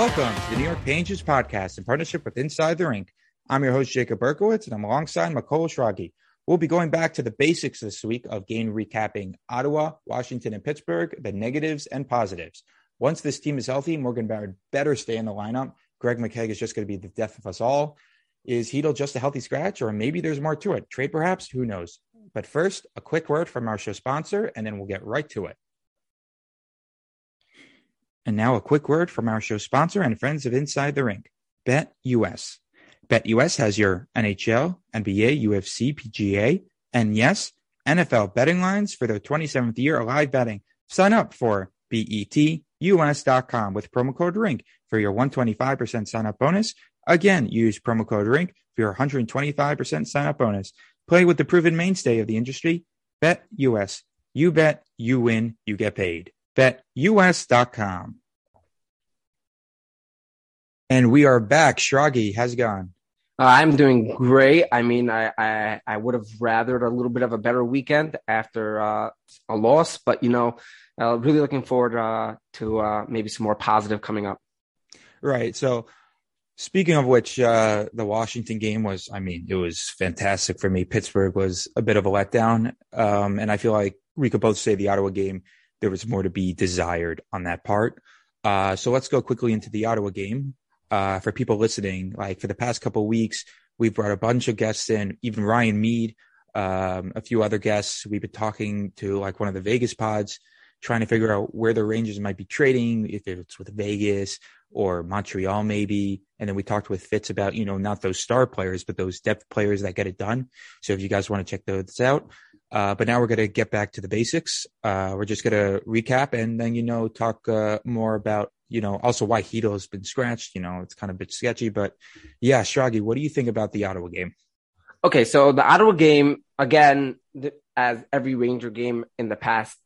Welcome to the New York Rangers podcast in partnership with Inside the Rink. I'm your host, Jacob Berkowitz, and I'm alongside Mikola Shragi. We'll be going back to the basics this week of game recapping Ottawa, Washington, and Pittsburgh, the negatives and positives. Once this team is healthy, Morgan Barron better stay in the lineup. Greg McKegg is just going to be the death of us all. Is Chytil just a healthy scratch, or maybe there's more to it? Trade perhaps? Who knows? But first, a quick word from our show sponsor, and then we'll get right to it. And now a quick word from our show sponsor and friends of Inside the Rink, BetUS. BetUS has your NHL, NBA, UFC, PGA, and yes, NFL betting lines for their 27th year of live betting. Sign up for betus.com with promo code RINK for your 125% sign up bonus. Again, use promo code RINK for your 125% sign up bonus. Play with the proven mainstay of the industry, BetUS. You bet, you win, you get paid. BetUS.com. And we are back. Shragi, how's it going? Uh, I'm doing great. I mean, I, I, I would have rathered a little bit of a better weekend after uh, a loss, but you know, uh, really looking forward uh, to uh, maybe some more positive coming up. Right. So, speaking of which, uh, the Washington game was, I mean, it was fantastic for me. Pittsburgh was a bit of a letdown, um, and I feel like we could both say the Ottawa game there was more to be desired on that part. so let's go quickly into the Ottawa game uh, for people listening, like for the past couple weeks, we've brought a bunch of guests in, even Ryan Mead, um, a few other guests. We've been talking to like one of the Vegas pods, trying to figure out where the Rangers might be trading, if it's with Vegas or Montreal, maybe. And then we talked with Fitz about, you know, not those star players, but those depth players that get it done. So if you guys want to check those out, uh, but now we're going to get back to the basics. Uh, we're just going to recap and then, you know, talk uh, more about you know, also why has been scratched. You know, it's kind of a bit sketchy, but yeah, Shragi, what do you think about the Ottawa game? Okay, so the Ottawa game again, as every Ranger game in the past,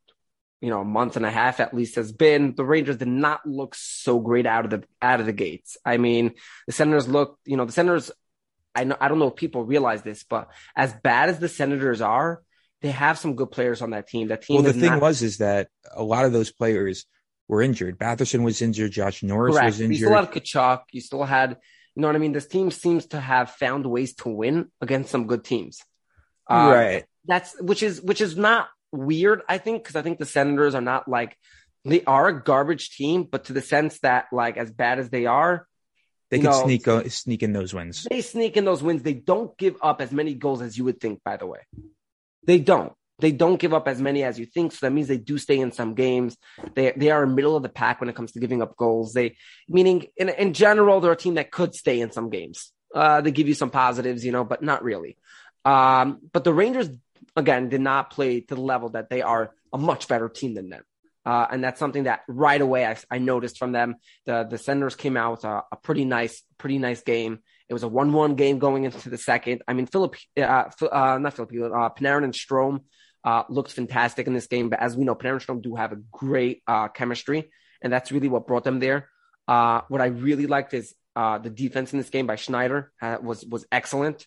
you know, month and a half at least has been, the Rangers did not look so great out of the out of the gates. I mean, the Senators looked, you know, the Senators. I know I don't know if people realize this, but as bad as the Senators are, they have some good players on that team. That team. Well, the thing not- was is that a lot of those players were injured. Batherson was injured. Josh Norris Correct. was injured. You still had Tkachuk. You still had, you know what I mean? This team seems to have found ways to win against some good teams. Uh, right. That's which is which is not weird. I think because I think the Senators are not like they are a garbage team, but to the sense that like as bad as they are, they can know, sneak uh, sneak in those wins. They sneak in those wins. They don't give up as many goals as you would think. By the way, they don't they don't give up as many as you think. So that means they do stay in some games. They they are in middle of the pack when it comes to giving up goals. They meaning in in general they're a team that could stay in some games. Uh, they give you some positives, you know, but not really. Um, but the Rangers again did not play to the level that they are a much better team than them. Uh, and that's something that right away I, I noticed from them. The the Senators came out with a, a pretty nice, pretty nice game. It was a one-one game going into the second. I mean, Philip, uh, uh, not Philip, uh, Panarin and Strome uh, looked fantastic in this game. But as we know, Panarin and Strome do have a great uh, chemistry, and that's really what brought them there. Uh, what I really liked is uh, the defense in this game by Schneider uh, was was excellent.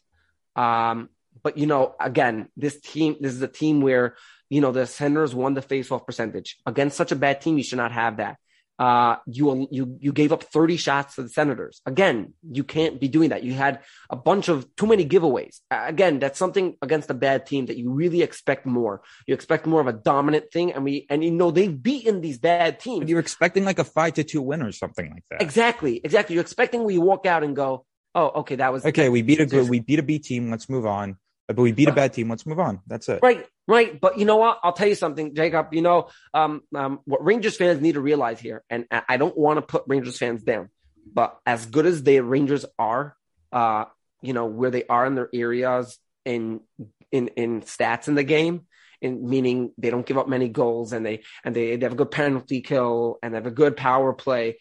Um, but you know, again, this team, this is a team where you know the Senators won the face-off percentage against such a bad team. You should not have that uh, you you you gave up 30 shots to the Senators. Again, you can't be doing that. You had a bunch of too many giveaways. Again, that's something against a bad team that you really expect more. You expect more of a dominant thing, and we and you know they've beaten these bad teams. But you're expecting like a five to two win or something like that. Exactly, exactly. You're expecting we walk out and go, oh, okay, that was okay. We beat a good, we beat a B team. Let's move on. But we beat a bad team. Let's move on. That's it. Right, right. But you know what? I'll tell you something, Jacob. You know, um, um, what Rangers fans need to realize here, and I don't want to put Rangers fans down, but as good as the Rangers are, uh, you know, where they are in their areas in in in stats in the game, in meaning they don't give up many goals and they and they, they have a good penalty kill and they have a good power play.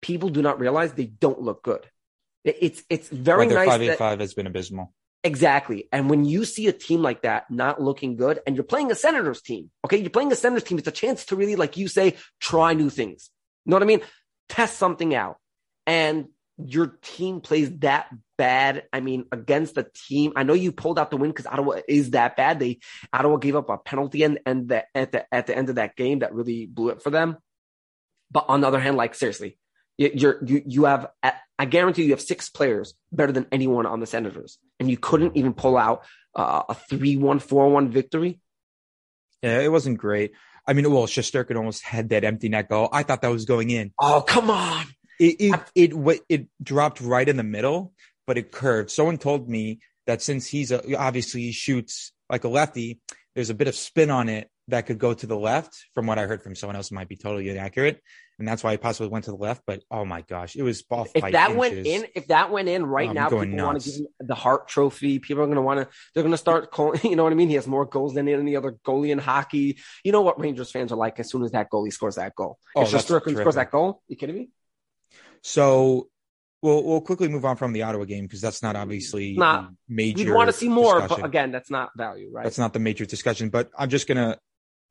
People do not realize they don't look good. It's it's very well, nice. Five eight five has been abysmal. Exactly. And when you see a team like that not looking good and you're playing a Senators team, okay, you're playing a Senators team, it's a chance to really, like you say, try new things. You know what I mean? Test something out. And your team plays that bad. I mean, against the team, I know you pulled out the win because Ottawa is that bad. They Ottawa gave up a penalty and, and the, at the at the end of that game that really blew it for them. But on the other hand, like seriously, You're, you you have I guarantee you have six players better than anyone on the Senators, and you couldn't even pull out uh, a three-one, four-one victory. Yeah, it wasn't great. I mean, well, Shesterkin almost had that empty net goal. I thought that was going in. Oh, come on! It it it, it, it dropped right in the middle, but it curved. Someone told me that since he's a, obviously he shoots like a lefty, there's a bit of spin on it that could go to the left. From what I heard from someone else, might be totally inaccurate, and that's why he possibly went to the left. But oh my gosh, it was off. If that inches. went in, if that went in right I'm now, people want to give him the Hart Trophy. People are going to want to. They're going to start calling. You know what I mean? He has more goals than any other goalie in hockey. You know what Rangers fans are like as soon as that goalie scores that goal. Oh, if that's Shesterkin scores that goal, you kidding me? So we'll we'll quickly move on from the Ottawa game because that's not obviously Not- major. You'd want to see more, discussion. but again, that's not value, right? That's not the major discussion. But I'm just gonna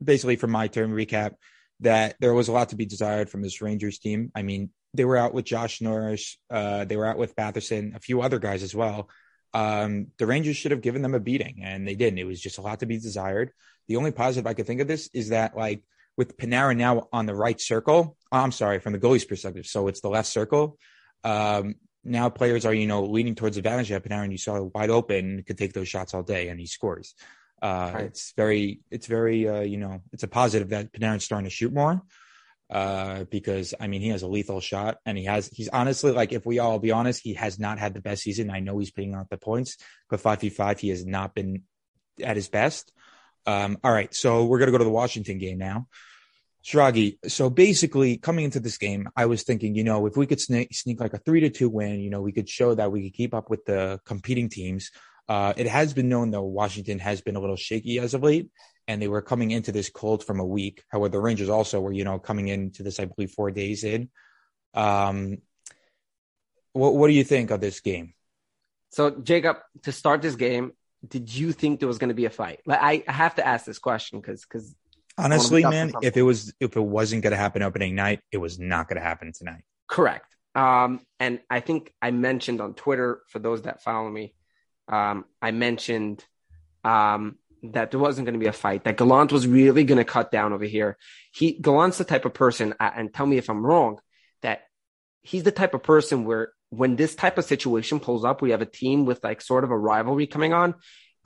basically, from my turn, recap that there was a lot to be desired from this Rangers team. I mean, they were out with Josh Norris, uh, they were out with Batherson, a few other guys as well. Um, the Rangers should have given them a beating, and they didn't. It was just a lot to be desired. The only positive I could think of this is that, like, with Panarin now on the right circle, oh, I'm sorry, from the goalie's perspective, so it's the left circle. Um, now players are, you know, leaning towards advantage at Panarin. You saw wide open, could take those shots all day, and he scores. Uh, Right. It's very, it's very, uh, you know, it's a positive that Panarin's starting to shoot more. Uh, because I mean, he has a lethal shot, and he has, he's honestly like, if we all be honest, he has not had the best season. I know he's putting out the points, but five v five, he has not been at his best. Um, all right, so we're gonna go to the Washington game now. Shragi. So basically, coming into this game, I was thinking, you know, if we could sneak, sneak like a three to two win, you know, we could show that we could keep up with the competing teams. Uh, it has been known though Washington has been a little shaky as of late, and they were coming into this cold from a week. However, the Rangers also were, you know, coming into this, I believe, four days in. Um, what what do you think of this game? So, Jacob, to start this game, did you think there was going to be a fight? Like, I, have to ask this question because because Honestly, man, if it was if it wasn't going to happen opening night, it was not going to happen tonight. Correct. Um, and I think I mentioned on Twitter for those that follow me, um, I mentioned um, that there wasn't going to be a fight. That Gallant was really going to cut down over here. He Gallant's the type of person, and tell me if I'm wrong, that he's the type of person where when this type of situation pulls up, we have a team with like sort of a rivalry coming on.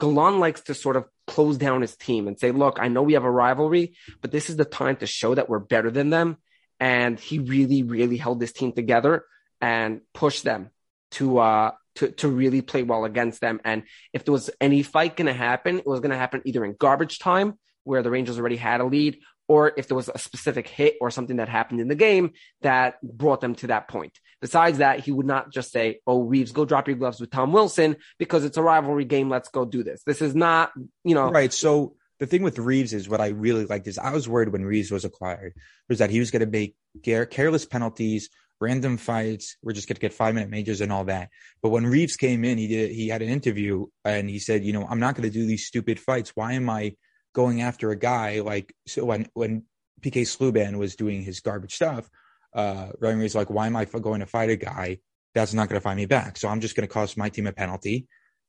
Gallant likes to sort of close down his team and say, "Look, I know we have a rivalry, but this is the time to show that we're better than them." and he really, really held this team together and pushed them to uh to to really play well against them. And if there was any fight going to happen, it was going to happen either in garbage time where the Rangers already had a lead, or if there was a specific hit or something that happened in the game that brought them to that point. Besides that, he would not just say, "Oh, Reeves, go drop your gloves with Tom Wilson because it's a rivalry game. Let's go do this." This is not, you know, Right. So the thing with Reeves is what I really liked is I was worried when Reeves was acquired was that he was going to make care- careless penalties, random fights. We're just going to get five minute majors and all that. But when Reeves came in, he did he had an interview and he said, you know, I'm not going to do these stupid fights. Why am I going after a guy like so when when PK Subban was doing his garbage stuff? Uh, Ryan Reeves like, why am I going to fight a guy that's not going to fight me back? So I'm just going to cost my team a penalty.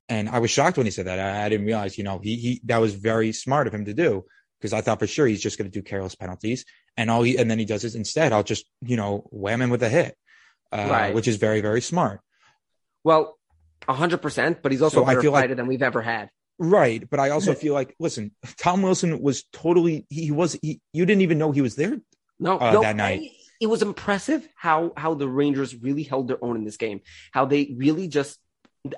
And I was shocked when he said that. I, I didn't realize, you know, he he that was very smart of him to do because I thought for sure he's just going to do careless penalties, and all he and then he does is instead I'll just you know wham him with a hit, uh, Right. which is very very smart. well, hundred percent. But he's also So a I better feel like- fighter than we've ever had. Right, but I also feel like listen, Tom Wilson was totally he, was he, you didn't even know he was there. No, uh, no, that night. I- It was impressive how how the Rangers really held their own in this game. How they really just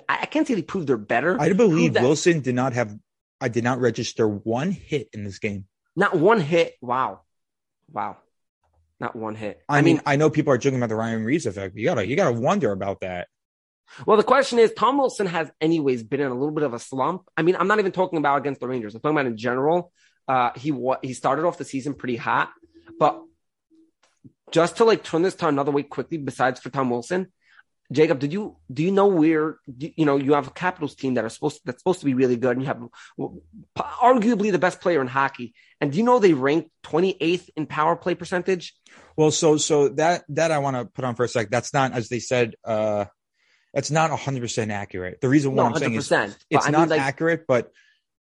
I I can't say they proved they're better. I believe Wilson did not have I did not register one hit in this game. Not one hit. Wow. Wow. Not one hit. I, mean, I know people are joking about the Ryan Reeves effect. But you gotta you gotta wonder about that. well, the question is Tom Wilson has anyways been in a little bit of a slump. I mean, I'm not even talking about against the Rangers. I'm talking about in general. Uh, he wa- he started off the season pretty hot, but just to like turn this to another way quickly, besides for Tom Wilson, Jacob, did you do you know where you know you have a Capitals team that are supposed that's supposed to be really good, and you have arguably the best player in hockey, and do you know they rank 28th in power play percentage? Well, so so that that I want to put on for a sec. That's not as they said. uh That's not hundred percent accurate. The reason why No, I'm saying is it's I not mean, like, accurate, but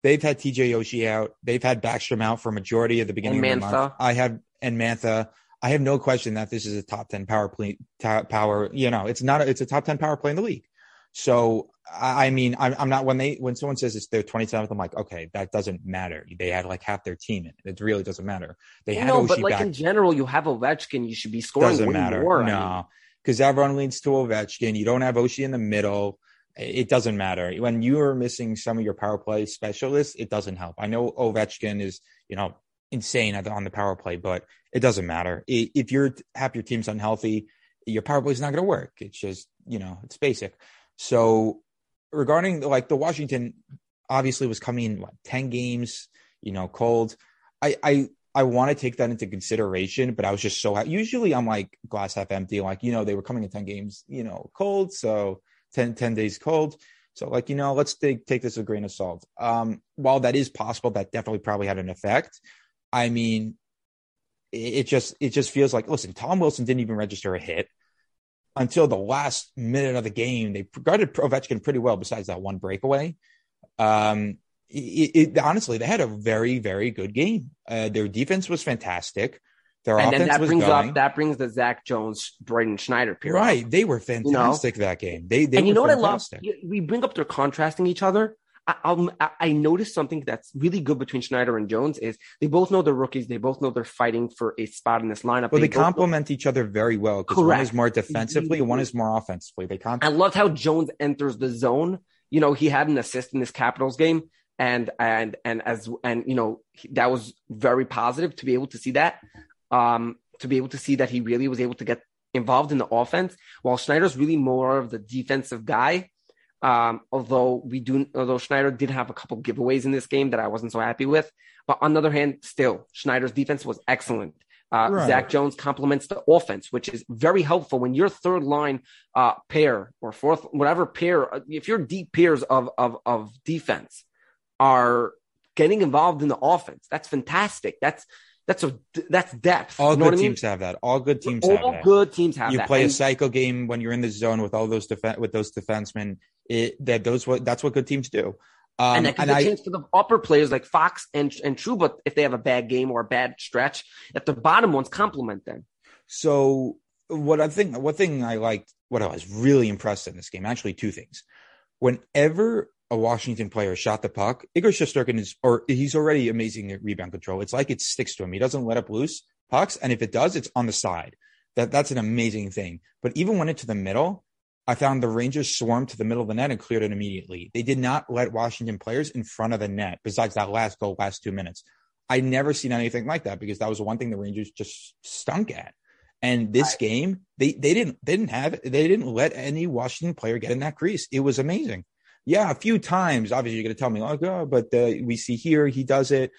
they've had TJ Oshie out. They've had Backstrom out for a majority of the beginning of the month. I have and Mantha. I have no question that this is a top 10 power play, power, you know, it's not, a, it's a top 10 power play in the league. So, I mean, I'm, I'm not, when they, when someone says it's their 27th, I'm like, okay, that doesn't matter. They had like half their team in it. It really doesn't matter. They had no, Oshie but like back. in general, you have Ovechkin, you should be scoring doesn't matter. more. I mean. no, because everyone leads to Ovechkin. You don't have Oshie in the middle. It doesn't matter. When you are missing some of your power play specialists, it doesn't help. I know Ovechkin is, you know, insane the, on the power play, but it doesn't matter. If you're half your team's unhealthy, your power play is not going to work. It's just, you know, it's basic. So regarding like the Washington obviously was coming in what, 10 games, you know, cold. I, I, I want to take that into consideration, but I was just so. Usually I'm like glass half empty, like, you know, they were coming in 10 games, you know, cold. So 10, 10 days cold. So like, you know, let's take, take this a grain of salt. Um, while that is possible, that definitely probably had an effect. I mean, it, just, it just feels like, listen, Tom Wilson didn't even register a hit until the last minute of the game. They guarded Ovechkin pretty well besides that one breakaway. Um, it, it, honestly, they had a very, very good game. Uh, their defense was fantastic. Their and offense then that brings going. up that brings the Zach Jones, Braden Schneider period. right. They were fantastic that game. They, they and you know what I love? We bring up their contrasting each other. I, I I noticed something that's really good between Schneider and Jones is they both know they're rookies. They both know they're fighting for a spot in this lineup. Well, they know- complement each other very well because one is more defensively, one is more offensively. They I complement. loved how Jones enters the zone. You know, he had an assist in this Capitals game, and and and as and you know that was very positive to be able to see that. Um, to be able to see that he really was able to get involved in the offense, while Schneider's really more of the defensive guy. Um, although we do, although Schneider did have a couple giveaways in this game that I wasn't so happy with, but on the other hand, still Schneider's defense was excellent. Uh, Right. Zach Jones complements the offense, which is very helpful when your third line uh, pair or fourth, whatever pair, if your deep pairs of, of, of defense are getting involved in the offense, that's fantastic. That's, that's a, that's depth. All you know good I mean? teams have that. All good teams have All that. good teams have you that. play a And- cycle game when you're in the zone with all those def- with those defensemen. It, that those what that's what good teams do. Um, and that gives and a chance for the upper players like Fox and and True, but if they have a bad game or a bad stretch, if the bottom ones complement them. So what I think, one thing I liked, what I was really impressed in this game, actually two things. Whenever a Washington player shot the puck, Igor Shesterkin is, or he's already amazing at rebound control. It's like it sticks to him. He doesn't let up loose pucks. And if it does, it's on the side. That, that's an amazing thing. But even when into the middle, I found the Rangers swarmed to the middle of the net and cleared it immediately. They did not let Washington players in front of the net besides that last goal, last two minutes. I never seen anything like that because that was one thing the Rangers just stunk at. And this game, they they didn't they didn't have they didn't let any Washington player get in that crease. It was amazing. Yeah, a few times. Obviously, you're going to tell me, like, oh, but uh, we see here he does it.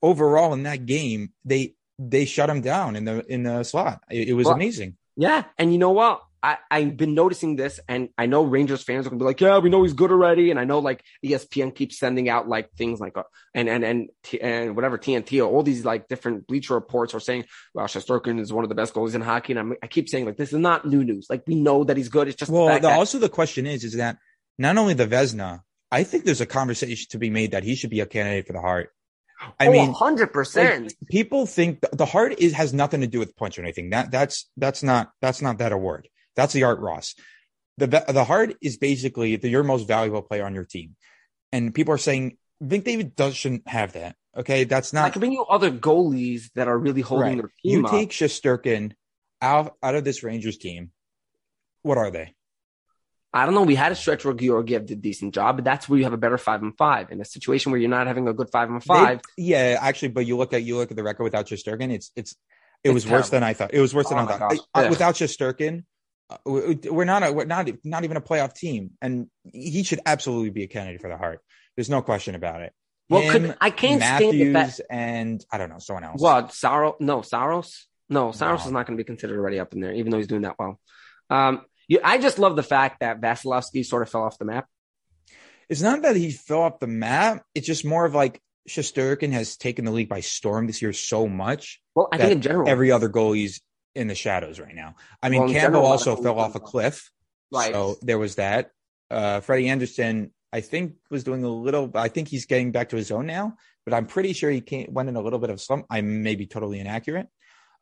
Overall, in that game, they they shut him down in the in the slot. It, it was Well, amazing. Yeah, and you know what? I, I've been noticing this, and I know Rangers fans are gonna be like, "Yeah, we know he's good already." And I know like ESPN keeps sending out like things like uh, and and and T- and whatever TNT, all these like different Bleacher reports are saying, "Well, Shesterkin is one of the best goalies in hockey." And I'm, I keep saying like, this is not new news. Like we know that he's good. It's just Well, fact the, that- also the question is, is that not only the Vezina, I think there's a conversation to be made that he should be a candidate for the Hart. I oh, mean, hundred percent. people think th- the Hart is has nothing to do with points or anything. That that's that's not that's not that award. That's the Art Ross. The the Hart is basically the, your most valuable player on your team, and people are saying McDavid does shouldn't have that. Okay, that's not. I can bring you other goalies that are really holding right. their team You up. take Shesterkin out out of this Rangers team. What are they? I don't know. We had a stretch where Georgiev did a decent job, but that's where you have a better five and five. In a situation where you're not having a good five and five, They- yeah, actually, but you look at you look at the record without Shesterkin, it's it's it It's was worse than I thought. It was worse than Oh I thought. I- I- without Shesterkin, we're not a, we're not not even a playoff team, and he should absolutely be a candidate for the Hart. There's no question about it. well, Him, could, I can't stand the Matthews, fact. and I don't know someone else. What Saros? No, Saros. No, Saros No. is not going to be considered already up in there, even though he's doing that well. Um, you, I just love the fact that Vasilevsky sort of fell off the map. It's not that he fell off the map. It's just more of like Shesterkin has taken the league by storm this year so much. Well, I think in general, every other goalie's in the shadows right now. I mean, Well, Campbell also fell off a cliff. right? So there was that. Uh, Freddie Andersen, I think, was doing a little. I think he's getting back to his own now, but I'm pretty sure he came, went in a little bit of slump. I may be totally inaccurate.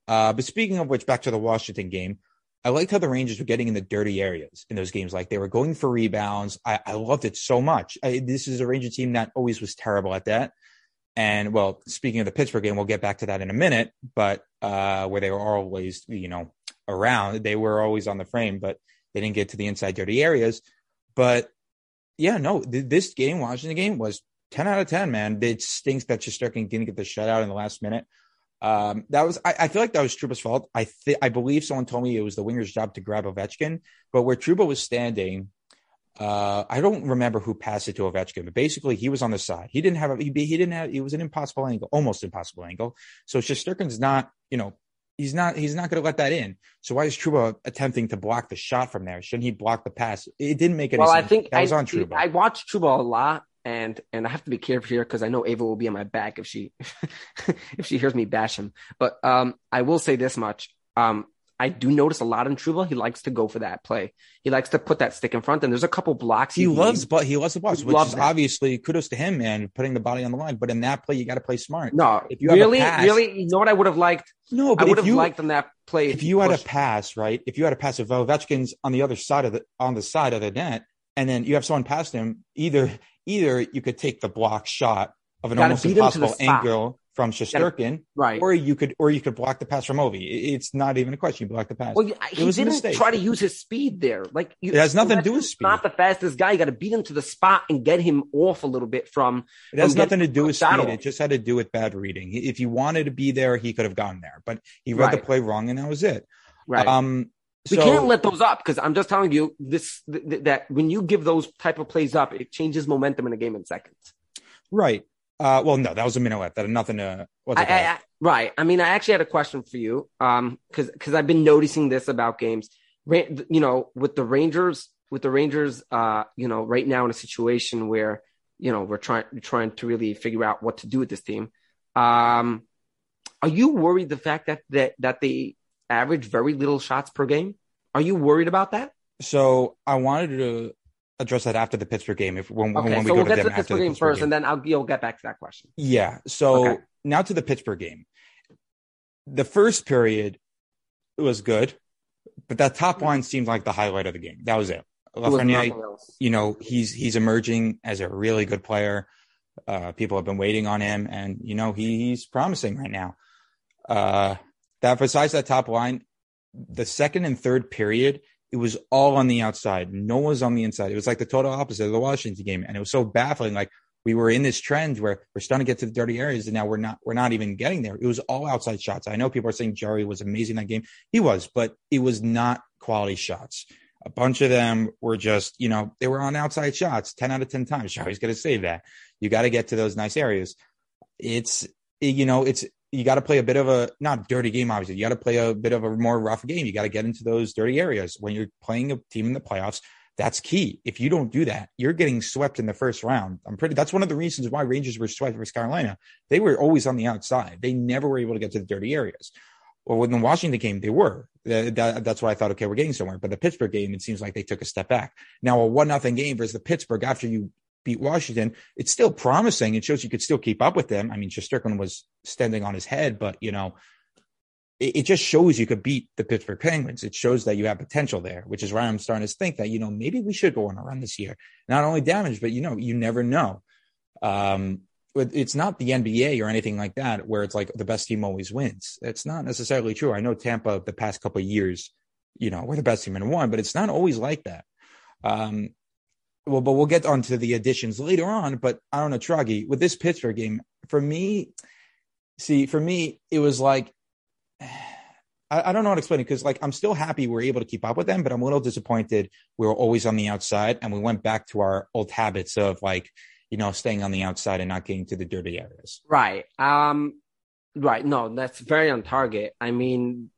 Uh, but speaking of which, back to the Washington game, I liked how the Rangers were getting in the dirty areas in those games. Like they were going for rebounds. I, I loved it so much. I, this is a Ranger team that always was terrible at that. And well, speaking of the Pittsburgh game, we'll get back to that in a minute, but uh, where they were always, you know, around, they were always on the frame, but they didn't get to the inside dirty areas. But yeah, no, th- this game, Washington game, was 10 out of 10, man. It stinks that Shesterkin didn't get the shutout in the last minute. Um, that was, I, I, feel like that was Trouba's fault. I think, I believe someone told me it was the winger's job to grab Ovechkin, but where Trouba was standing, uh, I don't remember who passed it to Ovechkin, but basically he was on the side. He didn't have a, he, he didn't have, it was an impossible angle, almost impossible angle. So Shesterkin's not, you know, he's not, he's not going to let that in. So why is Trouba attempting to block the shot from there? Shouldn't he block the pass? It didn't make any well, sense. I think that was on Trouba. I watched Trouba a lot and and I have to be careful here because I know Ava will be on my back if she if she hears me bash him. But um, I will say this much: um, I do notice a lot in Trouba. He likes to go for that play. He likes to put that stick in front. And there's a couple blocks. He, he loves, but he loves the blocks, He which loves is that. obviously kudos to him, man, putting the body on the line. But in that play, you got to play smart. No, If you really, pass- really, you know what I would have liked? No, but I would if have you liked on that play if you had a pass, right? If you had a pass, if Ovechkin's on the other side of the on the side of the net, and then you have someone past him, either either you could take the block shot of an almost impossible angle from Shesterkin, right. or you could or you could block the pass from Ovi. It's not even a question. You block the pass. Well, you- he was a didn't mistake. try to use his speed there. Like you, It has nothing to do with speed. Not the fastest guy. You got to beat him to the spot and get him off a little bit from. It has from nothing to do with speed. off. It just had to do with bad reading. If he wanted to be there, he could have gone there, but he read the play wrong, and that was it. Right. Um, we so can't let those up because I'm just telling you this th- th- that when you give those type of plays up, it changes momentum in a game in seconds. right. Uh, well, no, that was a minuet. That had nothing to. What's I? I, I, right. I mean, I actually had a question for you. Um, because because I've been noticing this about games. You know, with the Rangers, with the Rangers, uh, you know, right now in a situation where you know we're trying trying to really figure out what to do with this team. Um, are you worried the fact that that that they average very little shots per game? Are you worried about that? So I wanted to address that after the Pittsburgh game. If when, Okay, when we so go we'll to get them to the after Pittsburgh the game Pittsburgh first, game. and then I'll you'll get back to that question. Yeah. So Okay. now to the Pittsburgh game. The first period was good, but that top line seemed like the highlight of the game. That was it. It Lafreniere, you know, he's he's emerging as a really good player. Uh, people have been waiting on him, and you know he, he's promising right now. Uh, that besides that top line, the second and third period, it was all on the outside. No one was on the inside. It was like the total opposite of the Washington game, and it was so baffling. Like we were in this trend where we're starting to get to the dirty areas, and now we're not. We're not even getting there. It was all outside shots. I know people are saying Jerry was amazing that game. He was, but it was not quality shots. A bunch of them were just, you know, they were on outside shots 10 out of 10 times. Jerry's going to save that. You got to get to those nice areas. It's, you know, it's, you got to play a bit of a, not dirty game, obviously. You got to play a bit of a more rough game. You got to get into those dirty areas. When you're playing a team in the playoffs, that's key. If you don't do that, you're getting swept in the first round. I'm pretty, that's one of the reasons why Rangers were swept versus Carolina. They were always on the outside. They never were able to get to the dirty areas. Well, with the Washington game, they were. That, that- that's why I thought, okay, we're getting somewhere. But the Pittsburgh game, it seems like they took a step back. Now, a one nothing game versus the Pittsburgh after you beat Washington, it's still promising. It shows you could still keep up with them. I mean, Shesterkin was standing on his head, but you know, it, it just shows you could beat the Pittsburgh Penguins. It shows that you have potential there, which is why I'm starting to think that you know maybe we should go on a run this year. Not only damage, but you know, you never know. Um, it's not the NBA or anything like that where it's like the best team always wins. It's not necessarily true. I know Tampa the past couple years, you know, we're the best team and won, but it's not always like that. Um, well, but we'll get onto the additions later on. But I don't know, Tragi, with this Pittsburgh game, for me, see, for me, it was like I, I don't know how to explain it because like I'm still happy we're able to keep up with them, but I'm a little disappointed we were always on the outside and we went back to our old habits of like, you know, staying on the outside and not getting to the dirty areas. Right. Um, right. No, that's very on target. I mean,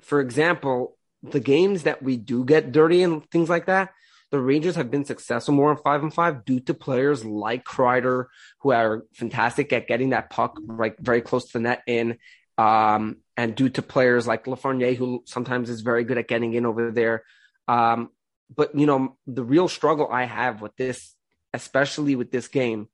for example, the games that we do get dirty and things like that, the Rangers have been successful more on five and five due to players like Kreider, who are fantastic at getting that puck like very close to the net in. Um, and due to players like Lafreniere, who sometimes is very good at getting in over there. Um, but you know, the real struggle I have with this, especially with this game,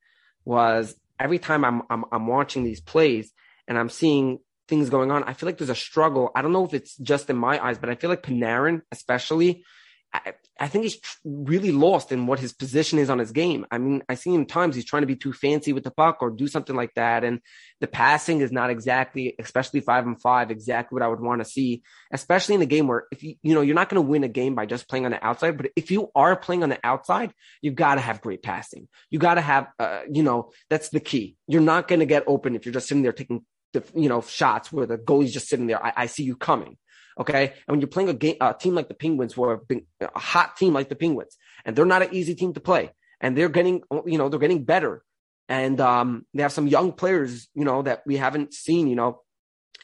was every time I'm I'm, I'm watching these plays and I'm seeing things going on. I feel like there's a struggle. I don't know if it's just in my eyes, but I feel like Panarin, especially, I, I think he's tr- really lost in what his position is on his game. I mean, I see him times he's trying to be too fancy with the puck or do something like that. And the passing is not exactly, especially five and five, exactly what I would want to see, especially in a game where if you, you know, you're not going to win a game by just playing on the outside, but if you are playing on the outside, you've got to have great passing. You got to have, uh, you know, that's the key. You're not going to get open if you're just sitting there taking the, you know, shots where the goalie's just sitting there. I, I see you coming. Okay. And when you're playing a game, a team like the Penguins, who are a hot team like the Penguins, and they're not an easy team to play, and they're getting, you know, they're getting better. And um, they have some young players, you know, that we haven't seen, you know,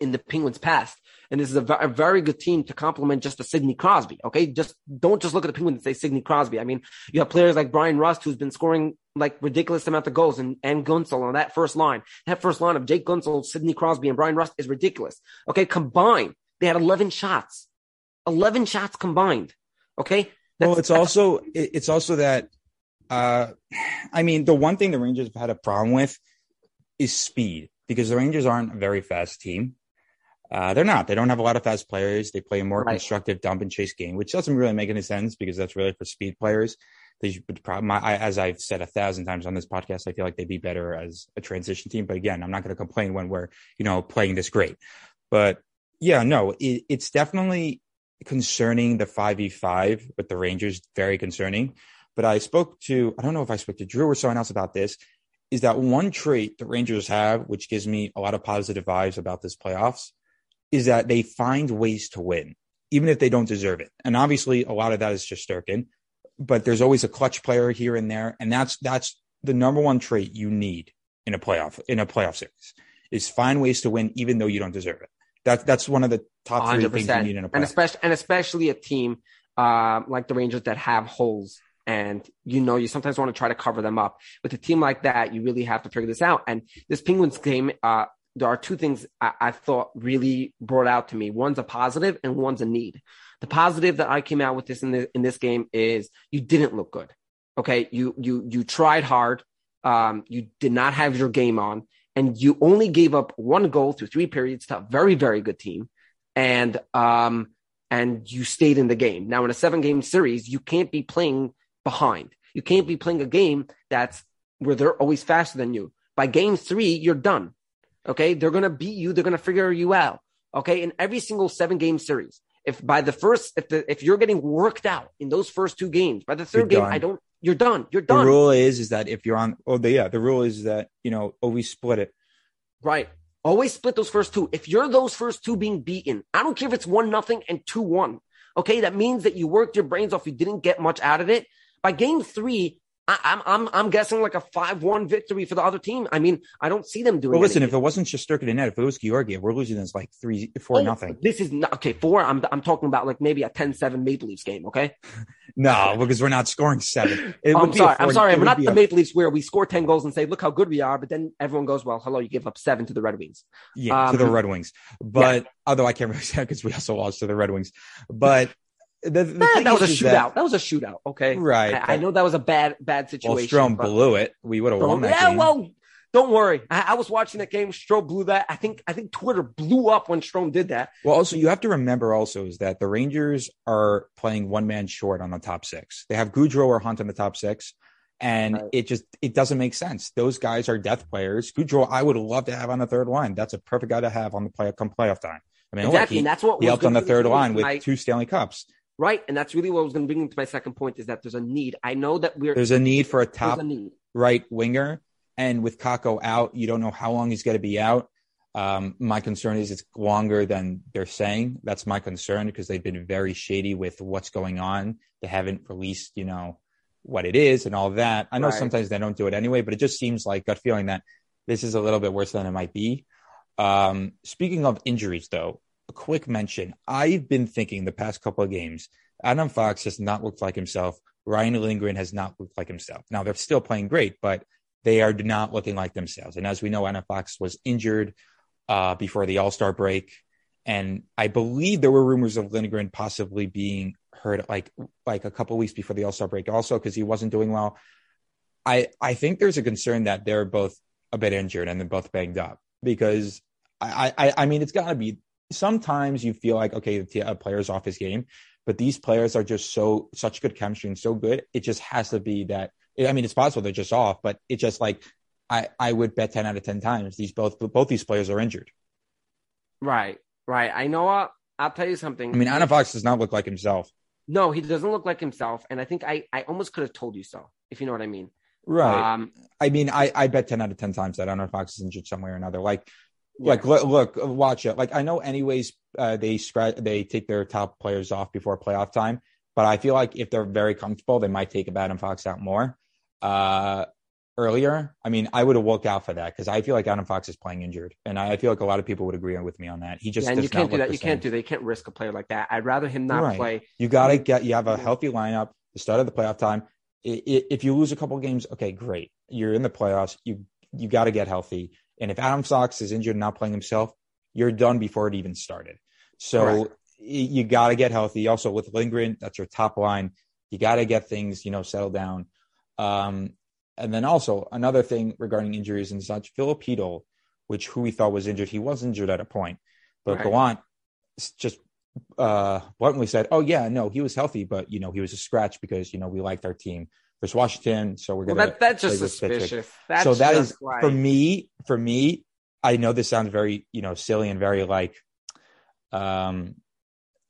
in the Penguins past. And this is a, v- a very good team to complement just a Sidney Crosby. Okay. Just don't just look at the Penguins and say Sidney Crosby. I mean, you have players like Bryan Rust, who's been scoring like ridiculous amount of goals and, and Guentzel on that first line. That first line of Jake Guentzel, Sidney Crosby, and Bryan Rust is ridiculous. Okay. Combined, they had 11 shots, 11 shots combined. Okay. That's, well, it's also, it's also that, uh, I mean, the one thing the Rangers have had a problem with is speed because the Rangers aren't a very fast team. Uh, they're not. They don't have a lot of fast players. They play a more right. constructive dump and chase game, which doesn't really make any sense because that's really for speed players. They should, my, I, as I've said a thousand times on this podcast, I feel like they'd be better as a transition team. But again, I'm not going to complain when we're, you know, playing this great. But yeah, no, it, it's definitely concerning the 5v5 with the Rangers, very concerning. But I spoke to, I don't know if I spoke to Drew or someone else about this, is that one trait the Rangers have, which gives me a lot of positive vibes about this playoffs, is that they find ways to win, even if they don't deserve it. And obviously, a lot of that is just Shesterkin, but there's always a clutch player here and there, and that's that's the number one trait you need in a playoff in a playoff series is find ways to win even though you don't deserve it. That that's one of the top 3 things you need in a playoff. And especially and especially a team uh, like the Rangers that have holes and you know you sometimes want to try to cover them up. With a team like that, you really have to figure this out. And this Penguins game, uh, there are two things I, I, thought really brought out to me. One's a positive and one's a need. The positive that I came out with this in the, in this game is you didn't look good. Okay, you you you tried hard. Um, you did not have your game on, and you only gave up one goal through three periods to a very very good team, and um and you stayed in the game. Now in a seven game series, you can't be playing behind. You can't be playing a game that's where they're always faster than you. By game three, you're done. Okay. They're going to beat you. They're going to figure you out. Okay. In every single seven game series, if by the first, if the, if you're getting worked out in those first two games, by the 3rd game, I don't, you're done. You're done. The rule is, is that if you're on, oh, the, yeah, the rule is that, you know, always split it. Right. Always split those first two. If you're those first two being beaten, I don't care if it's one nothing and two one. Okay. That means that you worked your brains off. You didn't get much out of it. By game three, I, am I'm I'm guessing like a five one victory for the other team. I mean, I don't see them doing. Well, listen, anything. if it wasn't Shesterkin and net, if it was Georgiev, we're losing this like three four oh, nothing. This is not okay. Four. I'm I'm talking about like maybe a 10-7 Maple Leafs game. Okay. no, because we're not scoring seven. I'm sorry. i I'm sorry. We're not the a... Maple Leafs where we score ten goals and say, "Look how good we are," but then everyone goes, "Well, hello, you give up seven to the Red Wings." Yeah, um, to the um, Red Wings. But yeah. although I can't really say because we also lost to the Red Wings, but the, the eh, that, that was a shootout. That, that, was a shootout. Okay, right. I, I, know that was a bad bad situation. Well, Strome blew it. We would have won that yeah, game. well, don't worry. I, I, was watching that game. Strome blew that. I think I think Twitter blew up when Strome did that. Well, also you have to remember also is that the Rangers are playing one man short on the top six. They have Goodrow or Hunt on the top six. And right. it just it doesn't make sense. Those guys are death players. Goodrow, I would love to have on the third line. That's a perfect guy to have on the play come playoff time. I mean, exactly. Look, he, and that's what he helped on the third line with two Stanley Cups. Right. And that's really what I was going to bring into my second point is that there's a need. I know that we're there's a need for a top a right winger. And with Kakko out, you don't know how long he's going to be out. Um, my concern is it's longer than they're saying. That's my concern because they've been very shady with what's going on. They haven't released, you know, what it is and all that. I know right. sometimes they don't do it anyway, but it just seems like gut feeling that this is a little bit worse than it might be. Um, speaking of injuries, though, quick mention. I've been thinking the past couple of games, Adam Fox has not looked like himself. Ryan Lindgren has not looked like himself. Now they're still playing great, but they are not looking like themselves. And as we know, Adam Fox was injured uh, before the All Star break, and I believe there were rumors of Lindgren possibly being hurt like like a couple weeks before the All Star break, also because he wasn't doing well. I I think there's a concern that they're both a bit injured and they're both banged up because I, I, I mean, it's got to be. Sometimes you feel like okay, the a player's off his game, but these players are just so such good chemistry and so good. It just has to be that. I mean, it's possible they're just off, but it's just like I, I would bet ten out of ten times these both both these players are injured. Right, right. I know. What, I'll tell you something. I mean, Adam Fox does not look like himself. No, he doesn't look like himself, and I think I, I almost could have told you so, if you know what I mean. Right. Um, I mean, I, I bet ten out of ten times that Adam Fox is injured some way or another. Like, yeah. like look, look, watch it. Like, I know, anyways, uh, they scratch, they take their top players off before playoff time, but I feel like if they're very comfortable, they might take Adam Fox out more. Uh, earlier, I mean, I would have woke out for that because I feel like Adam Fox is playing injured, and I feel like a lot of people would agree with me on that. He just yeah, and you can't do that. You same. can't do that. You can't risk a player like that. I'd rather him not right. play. You got to get. You have a healthy lineup. The start of the playoff time. If you lose a couple games, okay, great. You're in the playoffs. You you got to get healthy. And if Adam Fox is injured and not playing himself, you're done before it even started. So right. you got to get healthy. Also with Lindgren, that's your top line. You got to get things, you know, settled down. Um, and then also another thing regarding injuries and such, Filip Chytil, which who we thought was injured, he was injured at a point, but right. Gallant just uh bluntly said, "Oh yeah, no, he was healthy, but you know he was a scratch because you know we liked our team versus Washington, so we're gonna." Well, that, that's just suspicious. That's so that is right. for me. For me, I know this sounds very you know silly and very like, um,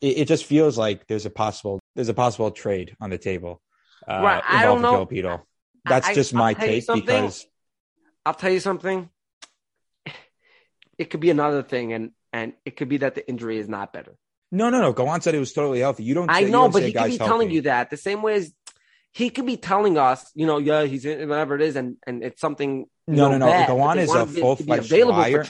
it, it just feels like there's a possible there's a possible trade on the table. Uh, right, I don't know. Filipino. That's I, just my take because I'll tell you something. It could be another thing, and and it could be that the injury is not better. No, no, no. Go on said it was totally healthy. You don't. I know, but he could be healthy. telling you that the same way as he could be telling us, you know, yeah, he's in, whatever it is, and and it's something. No, no, no. Bad, Gallant is a full fledged liar.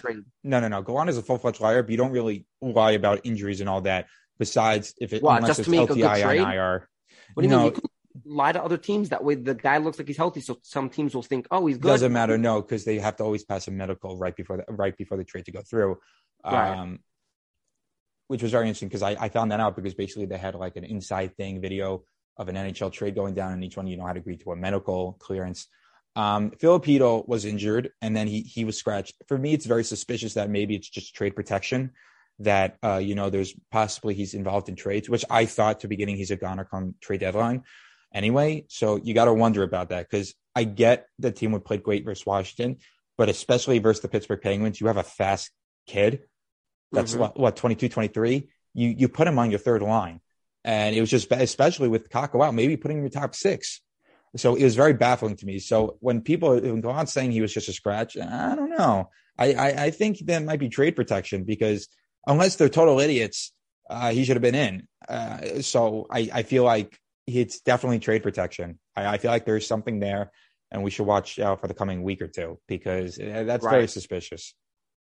No, no, no. Gallant is a full fledged liar, but you don't really lie about injuries and all that. Besides, if it what, unless it's LTI on IR. What do you no, mean? You lie to other teams. That way, the guy looks like he's healthy. So some teams will think, "Oh, he's good." Doesn't matter, no, because they have to always pass a medical right before the, right before the trade to go through. Right. Um, which was very interesting because I, I found that out because basically they had like an inside thing video of an NHL trade going down, and each one you know had agreed to a medical clearance. Um, Filipino was injured, and then he he was scratched. For me, it's very suspicious that maybe it's just trade protection. That uh, you know, there's possibly he's involved in trades, which I thought to beginning he's a goner come trade deadline anyway. So you got to wonder about that because I get the team would play great versus Washington, but especially versus the Pittsburgh Penguins, you have a fast kid that's mm-hmm. what, what 22, 23. You you put him on your third line, and it was just especially with Kakko out, maybe putting him in your top six. So it was very baffling to me. So when people go on saying he was just a scratch, I don't know. I, I, I think that might be trade protection because unless they're total idiots, uh, he should have been in. Uh, so I, I feel like it's definitely trade protection. I, I, feel like there's something there, and we should watch out for the coming week or two because uh, that's right. very suspicious.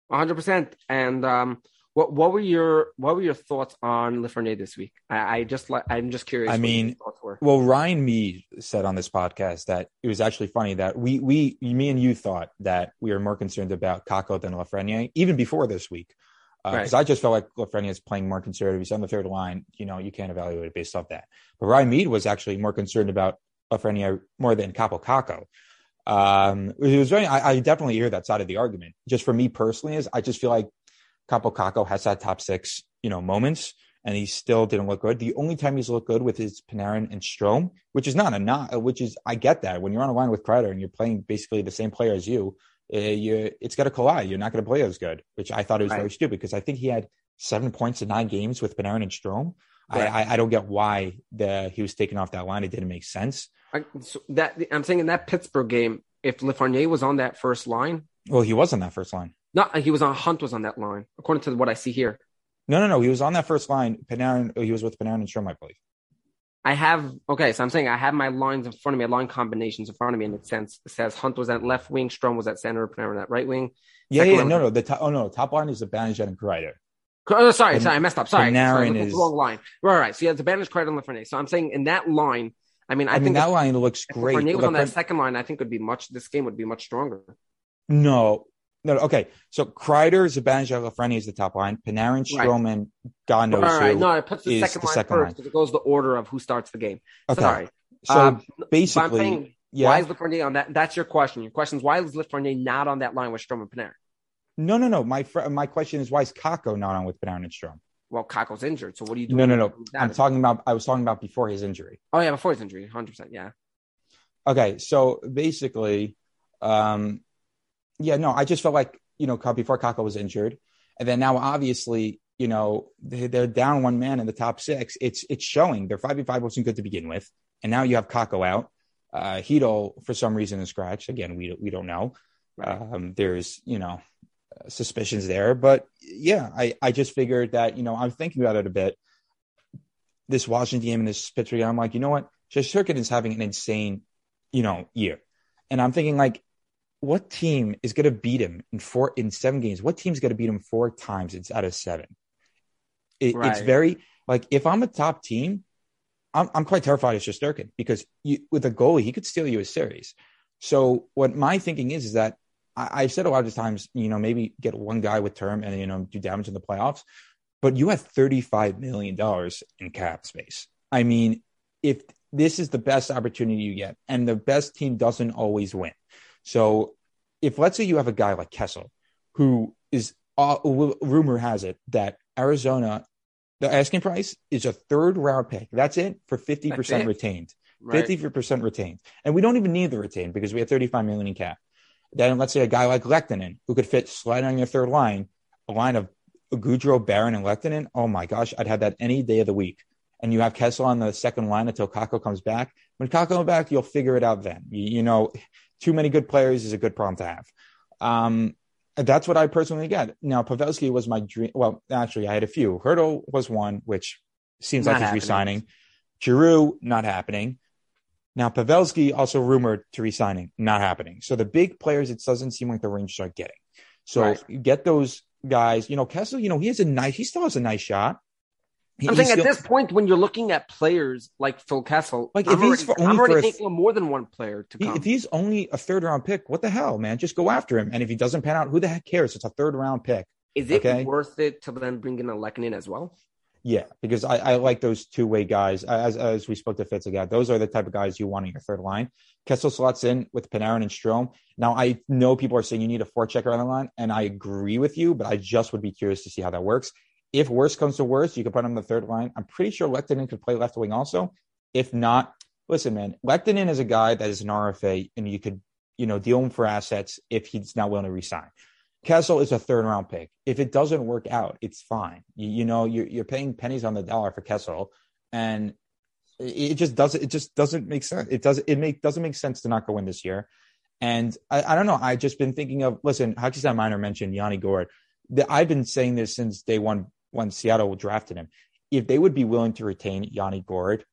100. percent And um, what what were your what were your thoughts on Lafreniere this week? I, I just I'm just curious. I mean, well, Ryan Mead said on this podcast that it was actually funny that we we me and you thought that we were more concerned about Kakko than Lafreniere even before this week because uh, right. I just felt like Lafreniere is playing more conservative. He's on the third line. You know, you can't evaluate it based off that. But Ryan Mead was actually more concerned about Lafreniere more than Kaapo Kakko. Um, it was very. I, I, definitely hear that side of the argument. Just for me personally, is I just feel like Kaapo Kakko has that top six, you know, moments, and he still didn't look good. The only time he's looked good with his Panarin and Strome, which is not a not, which is I get that when you're on a line with Kreider and you're playing basically the same player as you, uh, you, it's got to collide. You're not going to play as good, which I thought it was right. very stupid because I think he had seven points in nine games with Panarin and Strome. Right. I, I, I, don't get why the he was taken off that line. It didn't make sense. I, so that I'm saying in that Pittsburgh game, if Lafreniere was on that first line, well, he was on that first line. No, he was on Hunt was on that line, according to what I see here. No, no, no. He was on that first line. Panarin. Oh, he was with Panarin and Strome, I believe. I have okay, so I'm saying I have my lines in front of me, line combinations in front of me, and it says it says Hunt was at left wing, Strome was at center, Panarin at right wing. Yeah, Second yeah, no, no. The top, oh no, top line is Zibanejad and Kreider. Oh, sorry, sorry, I messed up. Sorry, sorry is wrong line. Right, right. So yeah, the Banish, Kreider, and Lafreniere. So I'm saying in that line, I mean, I, I think mean, that line looks great. If Lafreniere was on that second line, I think would be much. This game would be much stronger. No, no, okay. So Kreider, Zibanejad, Lafreniere is the top line. Panarin, Stroman. God knows right, who No, I put the second line second first because it goes the order of who starts the game. Okay. Sorry. So um, basically, saying, yeah. why is Lafreniere on that? That's your question. Your question is why is Lafreniere not on that line with Stroman Panarin? No, no, no. My fr- my question is why is Kakko not on with Panarin and Strome? Well, Kakko's injured, so what are you doing? No, no, no. I'm talking about. I was talking about before his injury. Oh yeah, before his injury, hundred percent. Yeah. Okay, so basically, um, yeah, no, I just felt like you know before Kakko was injured, and then now obviously you know they, they're down one man in the top six. It's it's showing their five v five wasn't good to begin with, and now you have Kakko out. Uh, Chytil for some reason is scratched again. We we don't know. Right. Um, there's you know suspicions there, but yeah, I I just figured that you know I'm thinking about it a bit. This Washington game and this Pittsburgh, game, I'm like, you know what? Shesterkin is having an insane you know, year. And I'm thinking like, what team is going to beat him in four in seven games? What team's going to beat him four times? It's out of seven. It, It's very like if I'm a top team, I'm I'm quite terrified of Shesterkin because you, with a goalie he could steal you a series. So what my thinking is is that I, I've said a lot of times, you know, maybe get one guy with term and you know do damage in the playoffs, but you have 35 million dollars in cap space. I mean, if this is the best opportunity you get, and the best team doesn't always win. So if let's say you have a guy like Kessel, who is uh, rumor has it that Arizona, the asking price is a third round pick. That's it for 50% That's it? retained. Right. 50% retained. And we don't even need the retained because we have 35 million in cap. Then let's say a guy like Lehkonen who could fit slide on your third line, a line of Goodrow, Barron, and Lehkonen. Oh my gosh, I'd have that any day of the week. And you have Kessel on the second line until Kakko comes back. When Kakko comes back, you'll figure it out then. You, you know, too many good players is a good problem to have. Um, that's what I personally get. Now, Pavelski was my dream. Well, actually, I had a few. Hertl was one, which seems Not like he's resigning. Giroux, not happening. Now, Pavelski also rumored to resigning, not happening. So the big players, it doesn't seem like the Rangers are getting. So Right. get those guys. You know, Kessel, you know, he has a nice, he still has a nice shot. He- I'm saying still- at this point, when you're looking at players like Phil Kessel, Like, I'm if he's already, for- I'm only already for a- thinking of more than one player to come. if he's only a third round pick, what the hell, man? Just go after him. And if he doesn't pan out, who the heck cares? It's a third round pick. Is it okay. worth it to then bring in a Lehkonen as well? Yeah, because I, I like those two way guys. As as we spoke to Fitz again, those are the type of guys you want in your third line. Kessel slots in with Panarin and Strome. Now I know people are saying you need a four checker on the line, and I agree with you, but I just would be curious to see how that works. If worse comes to worse, you could put him on the third line. I'm pretty sure Lehkonen could play left wing also. If not, listen, man, Lehkonen is a guy that is an RFA, and you could you know deal him for assets if he's not willing to resign. Kessel is a third round pick. If it doesn't work out, it's fine. You, you know, you're, you're paying pennies on the dollar for Kessel, and it just doesn't. It just doesn't make sense. It does. It make doesn't make sense to not go in this year. And I, I don't know. I just been thinking of. Listen, Stat Minor mentioned Yanni Gourde. I've been saying this since day one when Seattle drafted him. If they would be willing to retain Yanni Gourde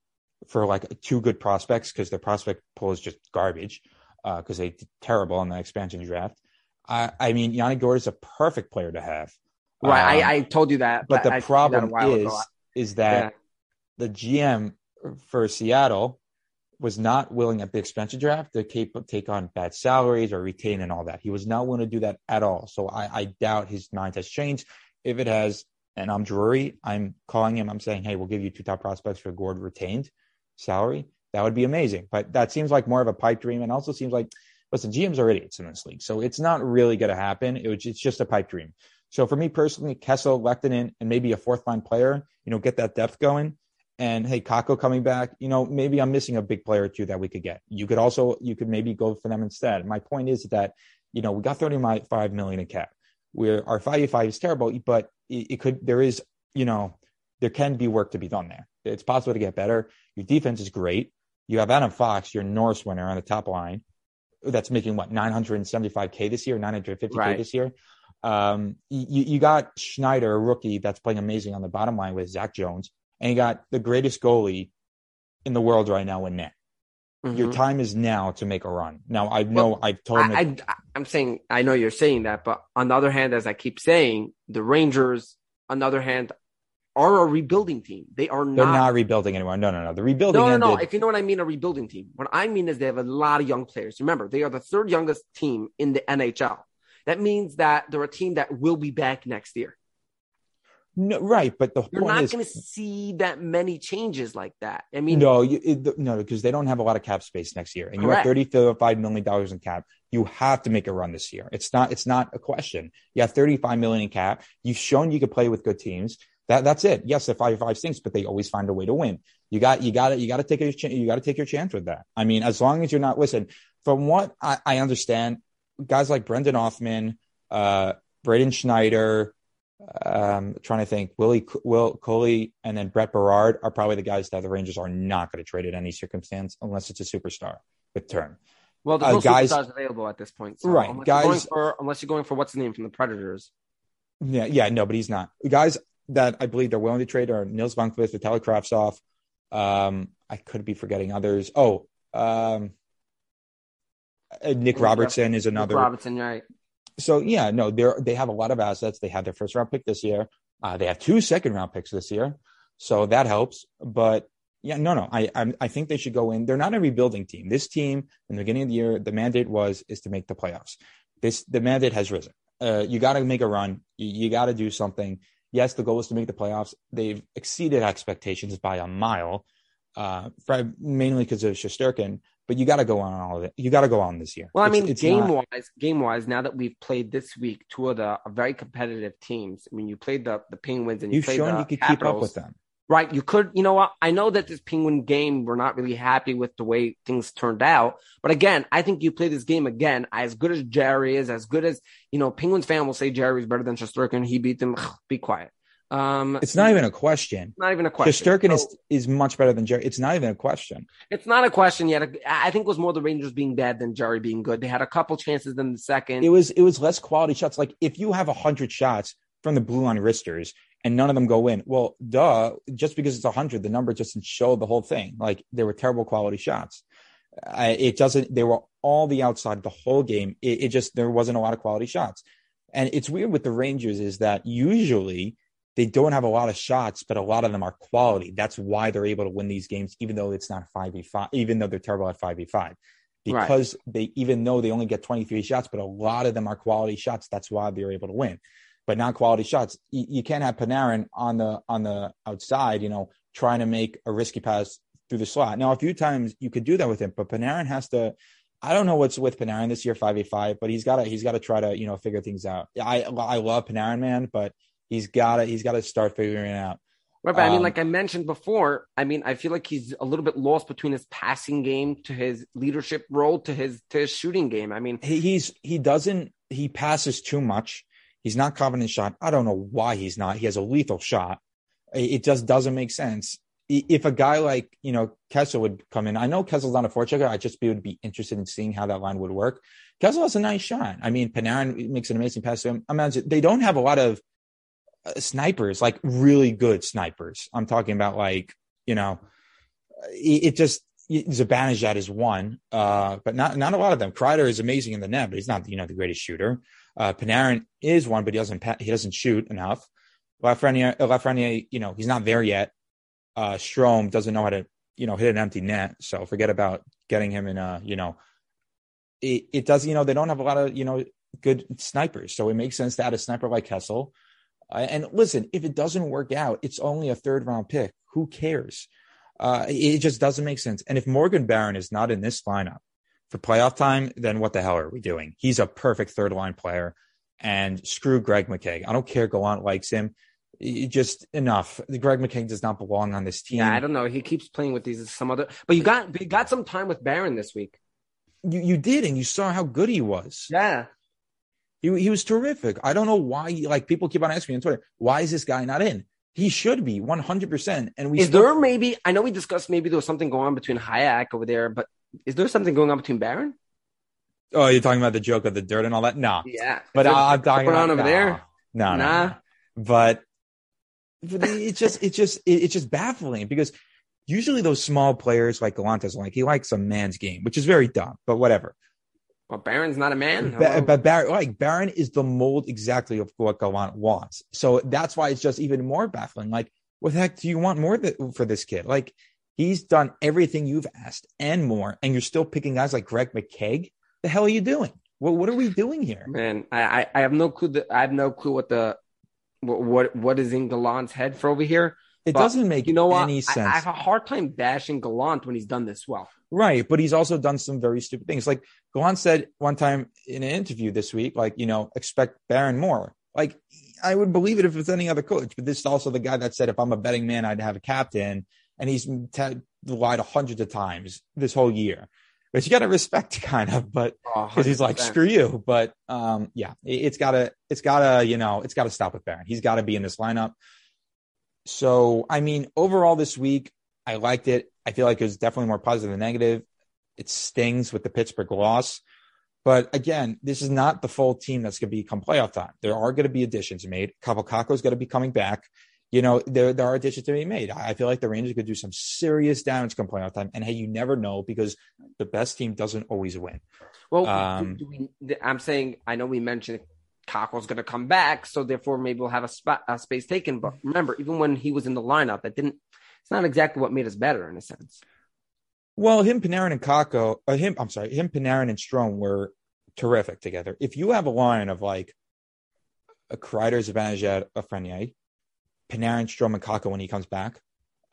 for like two good prospects, because their prospect pool is just garbage, because they did terrible in the expansion draft. I, I mean, Yanni Gourde is a perfect player to have. Right. Um, I, I told you that. but the I told you that a problem is, ago. is that the GM for Seattle was not willing at the expansion draft to take on bad salaries or retain and all that. He was not willing to do that at all. So I, I doubt his mind has changed. If it has, and I'm Drury, I'm calling him. I'm saying, hey, we'll give you two top prospects for Gourde retained salary. That would be amazing. But that seems like more of a pipe dream, and also seems like listen, GMs are idiots in this league, so it's not really going to happen. It was, it's just a pipe dream. So for me personally, Kessel, Lehkonen, and maybe a fourth line player, you know, get that depth going. And hey, Kakko coming back, you know, maybe I'm missing a big player or two that we could get. You could also, you could maybe go for them instead. My point is that, you know, we got 35 million in cap. We're our 5 is terrible, but it, it could, there is, you know, there can be work to be done there. It's possible to get better. Your defense is great. You have Adam Fox, your Norris winner on the top line, that's making what 975k this year, 950k Right. this year. Um, you, you got Schneider, a rookie that's playing amazing on the bottom line with Zach Jones, and you got the greatest goalie in the world right now in net. Your Mhm. time is now to make a run. Now I know Well, I've told him. I, I, I'm saying, I know you're saying that, but on the other hand, as I keep saying, the Rangers, on the other hand, are a rebuilding team. They are they're not. not rebuilding anymore. No, no, no. The rebuilding no, no, ended. no. If you know what I mean, a rebuilding team. What I mean is they have a lot of young players. Remember, they are the third youngest team in the NHL. That means that they're a team that will be back next year. No, right, but the You're not going to see that many changes like that. I mean, no, you, it, no, because they don't have a lot of cap space next year, and you have thirty-five million dollars in cap. You have to make a run this year. It's not. It's not a question. You have thirty-five million in cap. You've shown you can play with good teams. That that's it. Yes, the five five stinks, but they always find a way to win. You got you got to you got to take a ch- you got to take your chance with that. I mean, as long as you're not listen. From what I, I understand, guys like Brendan Hoffman, uh, Braden Schneider, um, trying to think, Willie Will Coley, and then Brett Berard are probably the guys that the Rangers are not going to trade in any circumstance unless it's a superstar with term. well, there's uh, no guys- superstars available at this point. So Right, unless You're guys- for, unless you're going for what's the name from the Predators. Yeah, yeah, no, but he's not. Guys that I believe they're willing to trade are Nils Lundkvist, Vitaly Kravtsov. Um, I could be forgetting others. Oh, um, Nick Robertson is Nick another. Robinson, right? So yeah, no, they're they have a lot of assets. They had their first round pick this year. Uh, they have two second round picks this year, so that helps. But yeah, no, no, I I, I think they should go in. They're not a rebuilding team. This team in the beginning of the year, the mandate was is to make the playoffs. This the mandate has risen. Uh, you got to make a run. You, you got to do something. Yes, the goal is to make the playoffs. They've exceeded expectations by a mile, uh, mainly because of Shesterkin. But you got to go on all of it. You got to go on this year. Well, I mean, it's game not- wise, game wise, now that we've played this week, two of the uh, very competitive teams. I mean, you played the the Penguins and you you've played shown the you could Capitals. keep up with them. Right. You could, you know what? I know that this Penguin game, we're not really happy with the way things turned out. But again, I think you play this game again, as good as Jarry is, as good as, you know, Penguins fan will say Jarry's better than Shesterkin. He beat them. Be quiet. Um, It's not even a question. not even a question. Shesterkin So, is is much better than Jarry. It's not even a question. it's not a question yet. I think it was more the Rangers being bad than Jarry being good. They had a couple chances in the second. It was it was less quality shots. Like if you have a hundred shots from the blue line wristers and none of them go in, well, duh. Just because it's a hundred, the number doesn't show the whole thing. Like they were terrible quality shots. I, it doesn't. They were all the outside the whole game. It, it just there wasn't a lot of quality shots. And it's weird with the Rangers is that usually they don't have a lot of shots, but a lot of them are quality. That's why they're able to win these games, even though it's not five v five, even though they're terrible at five v five. Right. Because they, even though they only get 23 shots, but a lot of them are quality shots. That's why they're able to win. But not quality shots. You, you can't have Panarin on the, on the outside, you know, trying to make a risky pass through the slot. Now, a few times you could do that with him, but Panarin has to, I don't know what's with Panarin this year, 5v5, but he's got to, he's got to try to, you know, figure things out. I, I love Panarin, man, but he's got to, he's got to start figuring it out. Right, but I mean, Um, like I mentioned before, I mean, I feel like he's a little bit lost between his passing game to his leadership role to his to his shooting game. I mean, he, he's he doesn't he passes too much. He's not confident shot. I don't know why he's not. He has a lethal shot. It just doesn't make sense. If a guy like you know Kessel would come in, I know Kessel's not a forechecker. I just be, would be interested in seeing how that line would work. Kessel has a nice shot. I mean, Panarin makes an amazing pass to him. Imagine they don't have a lot of snipers, like really good snipers. I'm talking about like you know, it, it just Zibanejad is one, uh, but not not a lot of them. Kreider is amazing in the net, but he's not you know the greatest shooter. Uh, Panarin is one, but he doesn't he doesn't shoot enough. Lafreniere, uh, Lafreniere, you know, he's not there yet. Uh, Strome doesn't know how to you know hit an empty net, so forget about getting him in a you know. It, it does you know they don't have a lot of you know good snipers, so it makes sense to add a sniper like Kessel. Uh, and listen, if it doesn't work out, it's only a third round pick. Who cares? Uh, it just doesn't make sense. And if Morgan Barron is not in this lineup for playoff time, then what the hell are we doing? He's a perfect third line player. And screw Greg McKegg. I don't care. Gallant likes him. Just enough. Greg McKegg does not belong on this team. yeah, I don't know. He keeps playing with these some other, but you got you got some time with Barron this week. you, you did, and you saw how good he was. Yeah, He, he was terrific. I don't know why, like people keep on asking me on Twitter, why is this guy not in? He should be 100%. And we is still- there maybe? I know we discussed maybe there was something going on between Hajek over there, but is there something going on between Barron? Oh, you're talking about the joke of the dirt and all that? No. Yeah, But I, I'm talking about over no. there. No, no, Nah. no. But, but it's just, it's just, it- it's just baffling because usually those small players like Galantes, like he likes a man's game, which is very dumb, but whatever. Well, Barron's not a man. Ba- but Barron, like Barron is the mold exactly of what Gallant wants. So that's why it's just even more baffling. Like, what the heck do you want more th- for this kid? Like, he's done everything you've asked and more, and you're still picking guys like Greg McKegg. The hell are you doing? What What are we doing here? Man, I, I I have no clue. That, I have no clue what the what what, what is in Gallant's head for over here. It But doesn't make You know what? any I, sense. I have a hard time bashing Gallant when he's done this well. Right, but he's also done some very stupid things. Like Gallant said one time in an interview this week, like you know, expect Barron more. Like I would believe it if it's any other coach, but this is also the guy that said if I'm a betting man, I'd have a captain, and he's t- lied hundreds of times this whole year. But you got to respect, kind of. But Oh, because he's like screw you. But um, yeah, it, it's gotta, it's gotta, you know, it's gotta stop with Barron. He's got to be in this lineup. So I mean, overall this week, I liked it. I feel like it was definitely more positive than negative. It stings with the Pittsburgh loss. But again, this is not the full team that's going to become playoff time. There are going to be additions made. Cavalcaco's going to be coming back. You know, there, there are additions to be made. I feel like the Rangers could do some serious damage come playoff time. And hey, you never know because the best team doesn't always win. Well, Um, do we, I'm saying I know we mentioned Cockrell's going to come back, so therefore maybe we'll have a, a space taken. But remember, even when he was in the lineup, that didn't. It's not exactly what made us better in a sense. Well, him, Panarin, and Kakko, uh, him, I'm sorry, him, Panarin, and Strome were terrific together. If you have a line of like a Kreider, Zibanejad, a Frenier, Panarin, Strome, and Kakko when he comes back,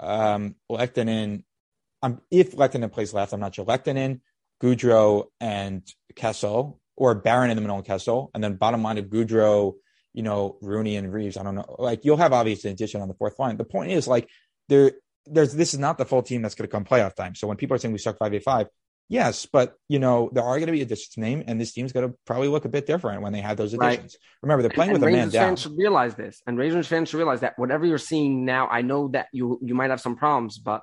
um, um, if Lehkonen plays left, I'm not sure. Lehkonen, Goodrow, and Kessel, or Barron in the middle of Kessel, and then bottom line of Goodrow, you know, Rooney and Reeves. I don't know. Like you'll have obviously an addition on the fourth line. The point is like there, there's this is not the full team that's going to come playoff time. So when people are saying we suck five eight five, yes, but you know there are going to be additions named, and this team's going to probably look a bit different when they have those Right. additions. Remember, they're playing and with a man Rangers down. fans should realize this, and Rangers fans should realize that whatever you're seeing now, I know that you you might have some problems, but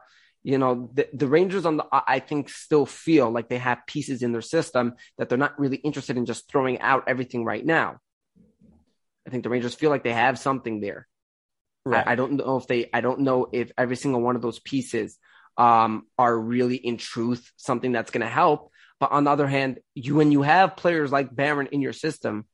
you know the, the Rangers on the I think still feel like they have pieces in their system that they're not really interested in just throwing out everything right now. I think the Rangers feel like they have something there. Right. I, I don't know if they I don't know if every single one of those pieces um, are really in truth something that's going to help. But on the other hand, you when you have players like Barron in your system,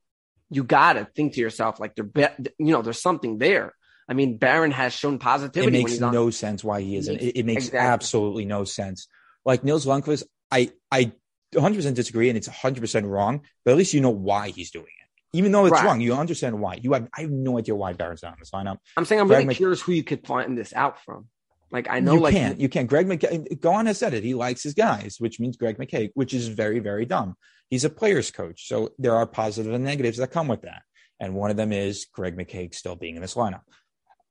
you gotta think to yourself like they're be- you know there's something there. I mean, Barron has shown it positivity when makes no sense why he isn't. It, it makes exactly. absolutely no sense. Like Nils Lundkvist, I I 100 percent disagree, and it's 100 percent wrong. But at least you know why he's doing it, even though it's Right. wrong. You understand why. You have I have no idea why Barron's not on this lineup. I'm saying I'm Greg really Mc- curious who you could find this out from. Like I know, you like can't. You can't. Greg McKegg, Gohan has said it. He likes his guys, which means Greg McKegg, which is very, very dumb. He's a player's coach. So there are positive and negatives that come with that. And one of them is Greg McKegg still being in this lineup.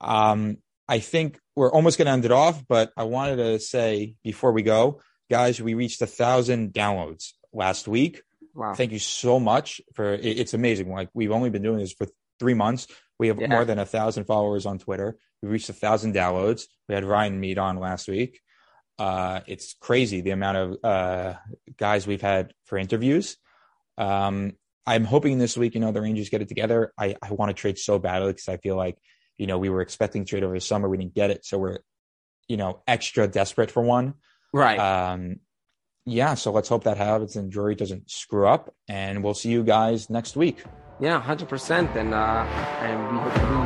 Um, I think we're almost going to end it off, but I wanted to say before we go, guys, we reached a thousand downloads last week. wow. Thank you so much for it, it's amazing. Like we've only been doing this for three months. We have Yeah. more than a thousand followers on Twitter. We reached a thousand downloads. We had Ryan Mead on last week. Uh, it's crazy the amount of uh, guys we've had for interviews. Um, I'm hoping this week, you know, the Rangers get it together. I, I want to trade so badly because I feel like, you know, we were expecting trade over the summer. We didn't get it. So we're, you know, extra desperate for one. right. Um, yeah, so let's hope that happens and Drury doesn't screw up. And we'll see you guys next week. yeah, hundred percent. And uh, and we hope we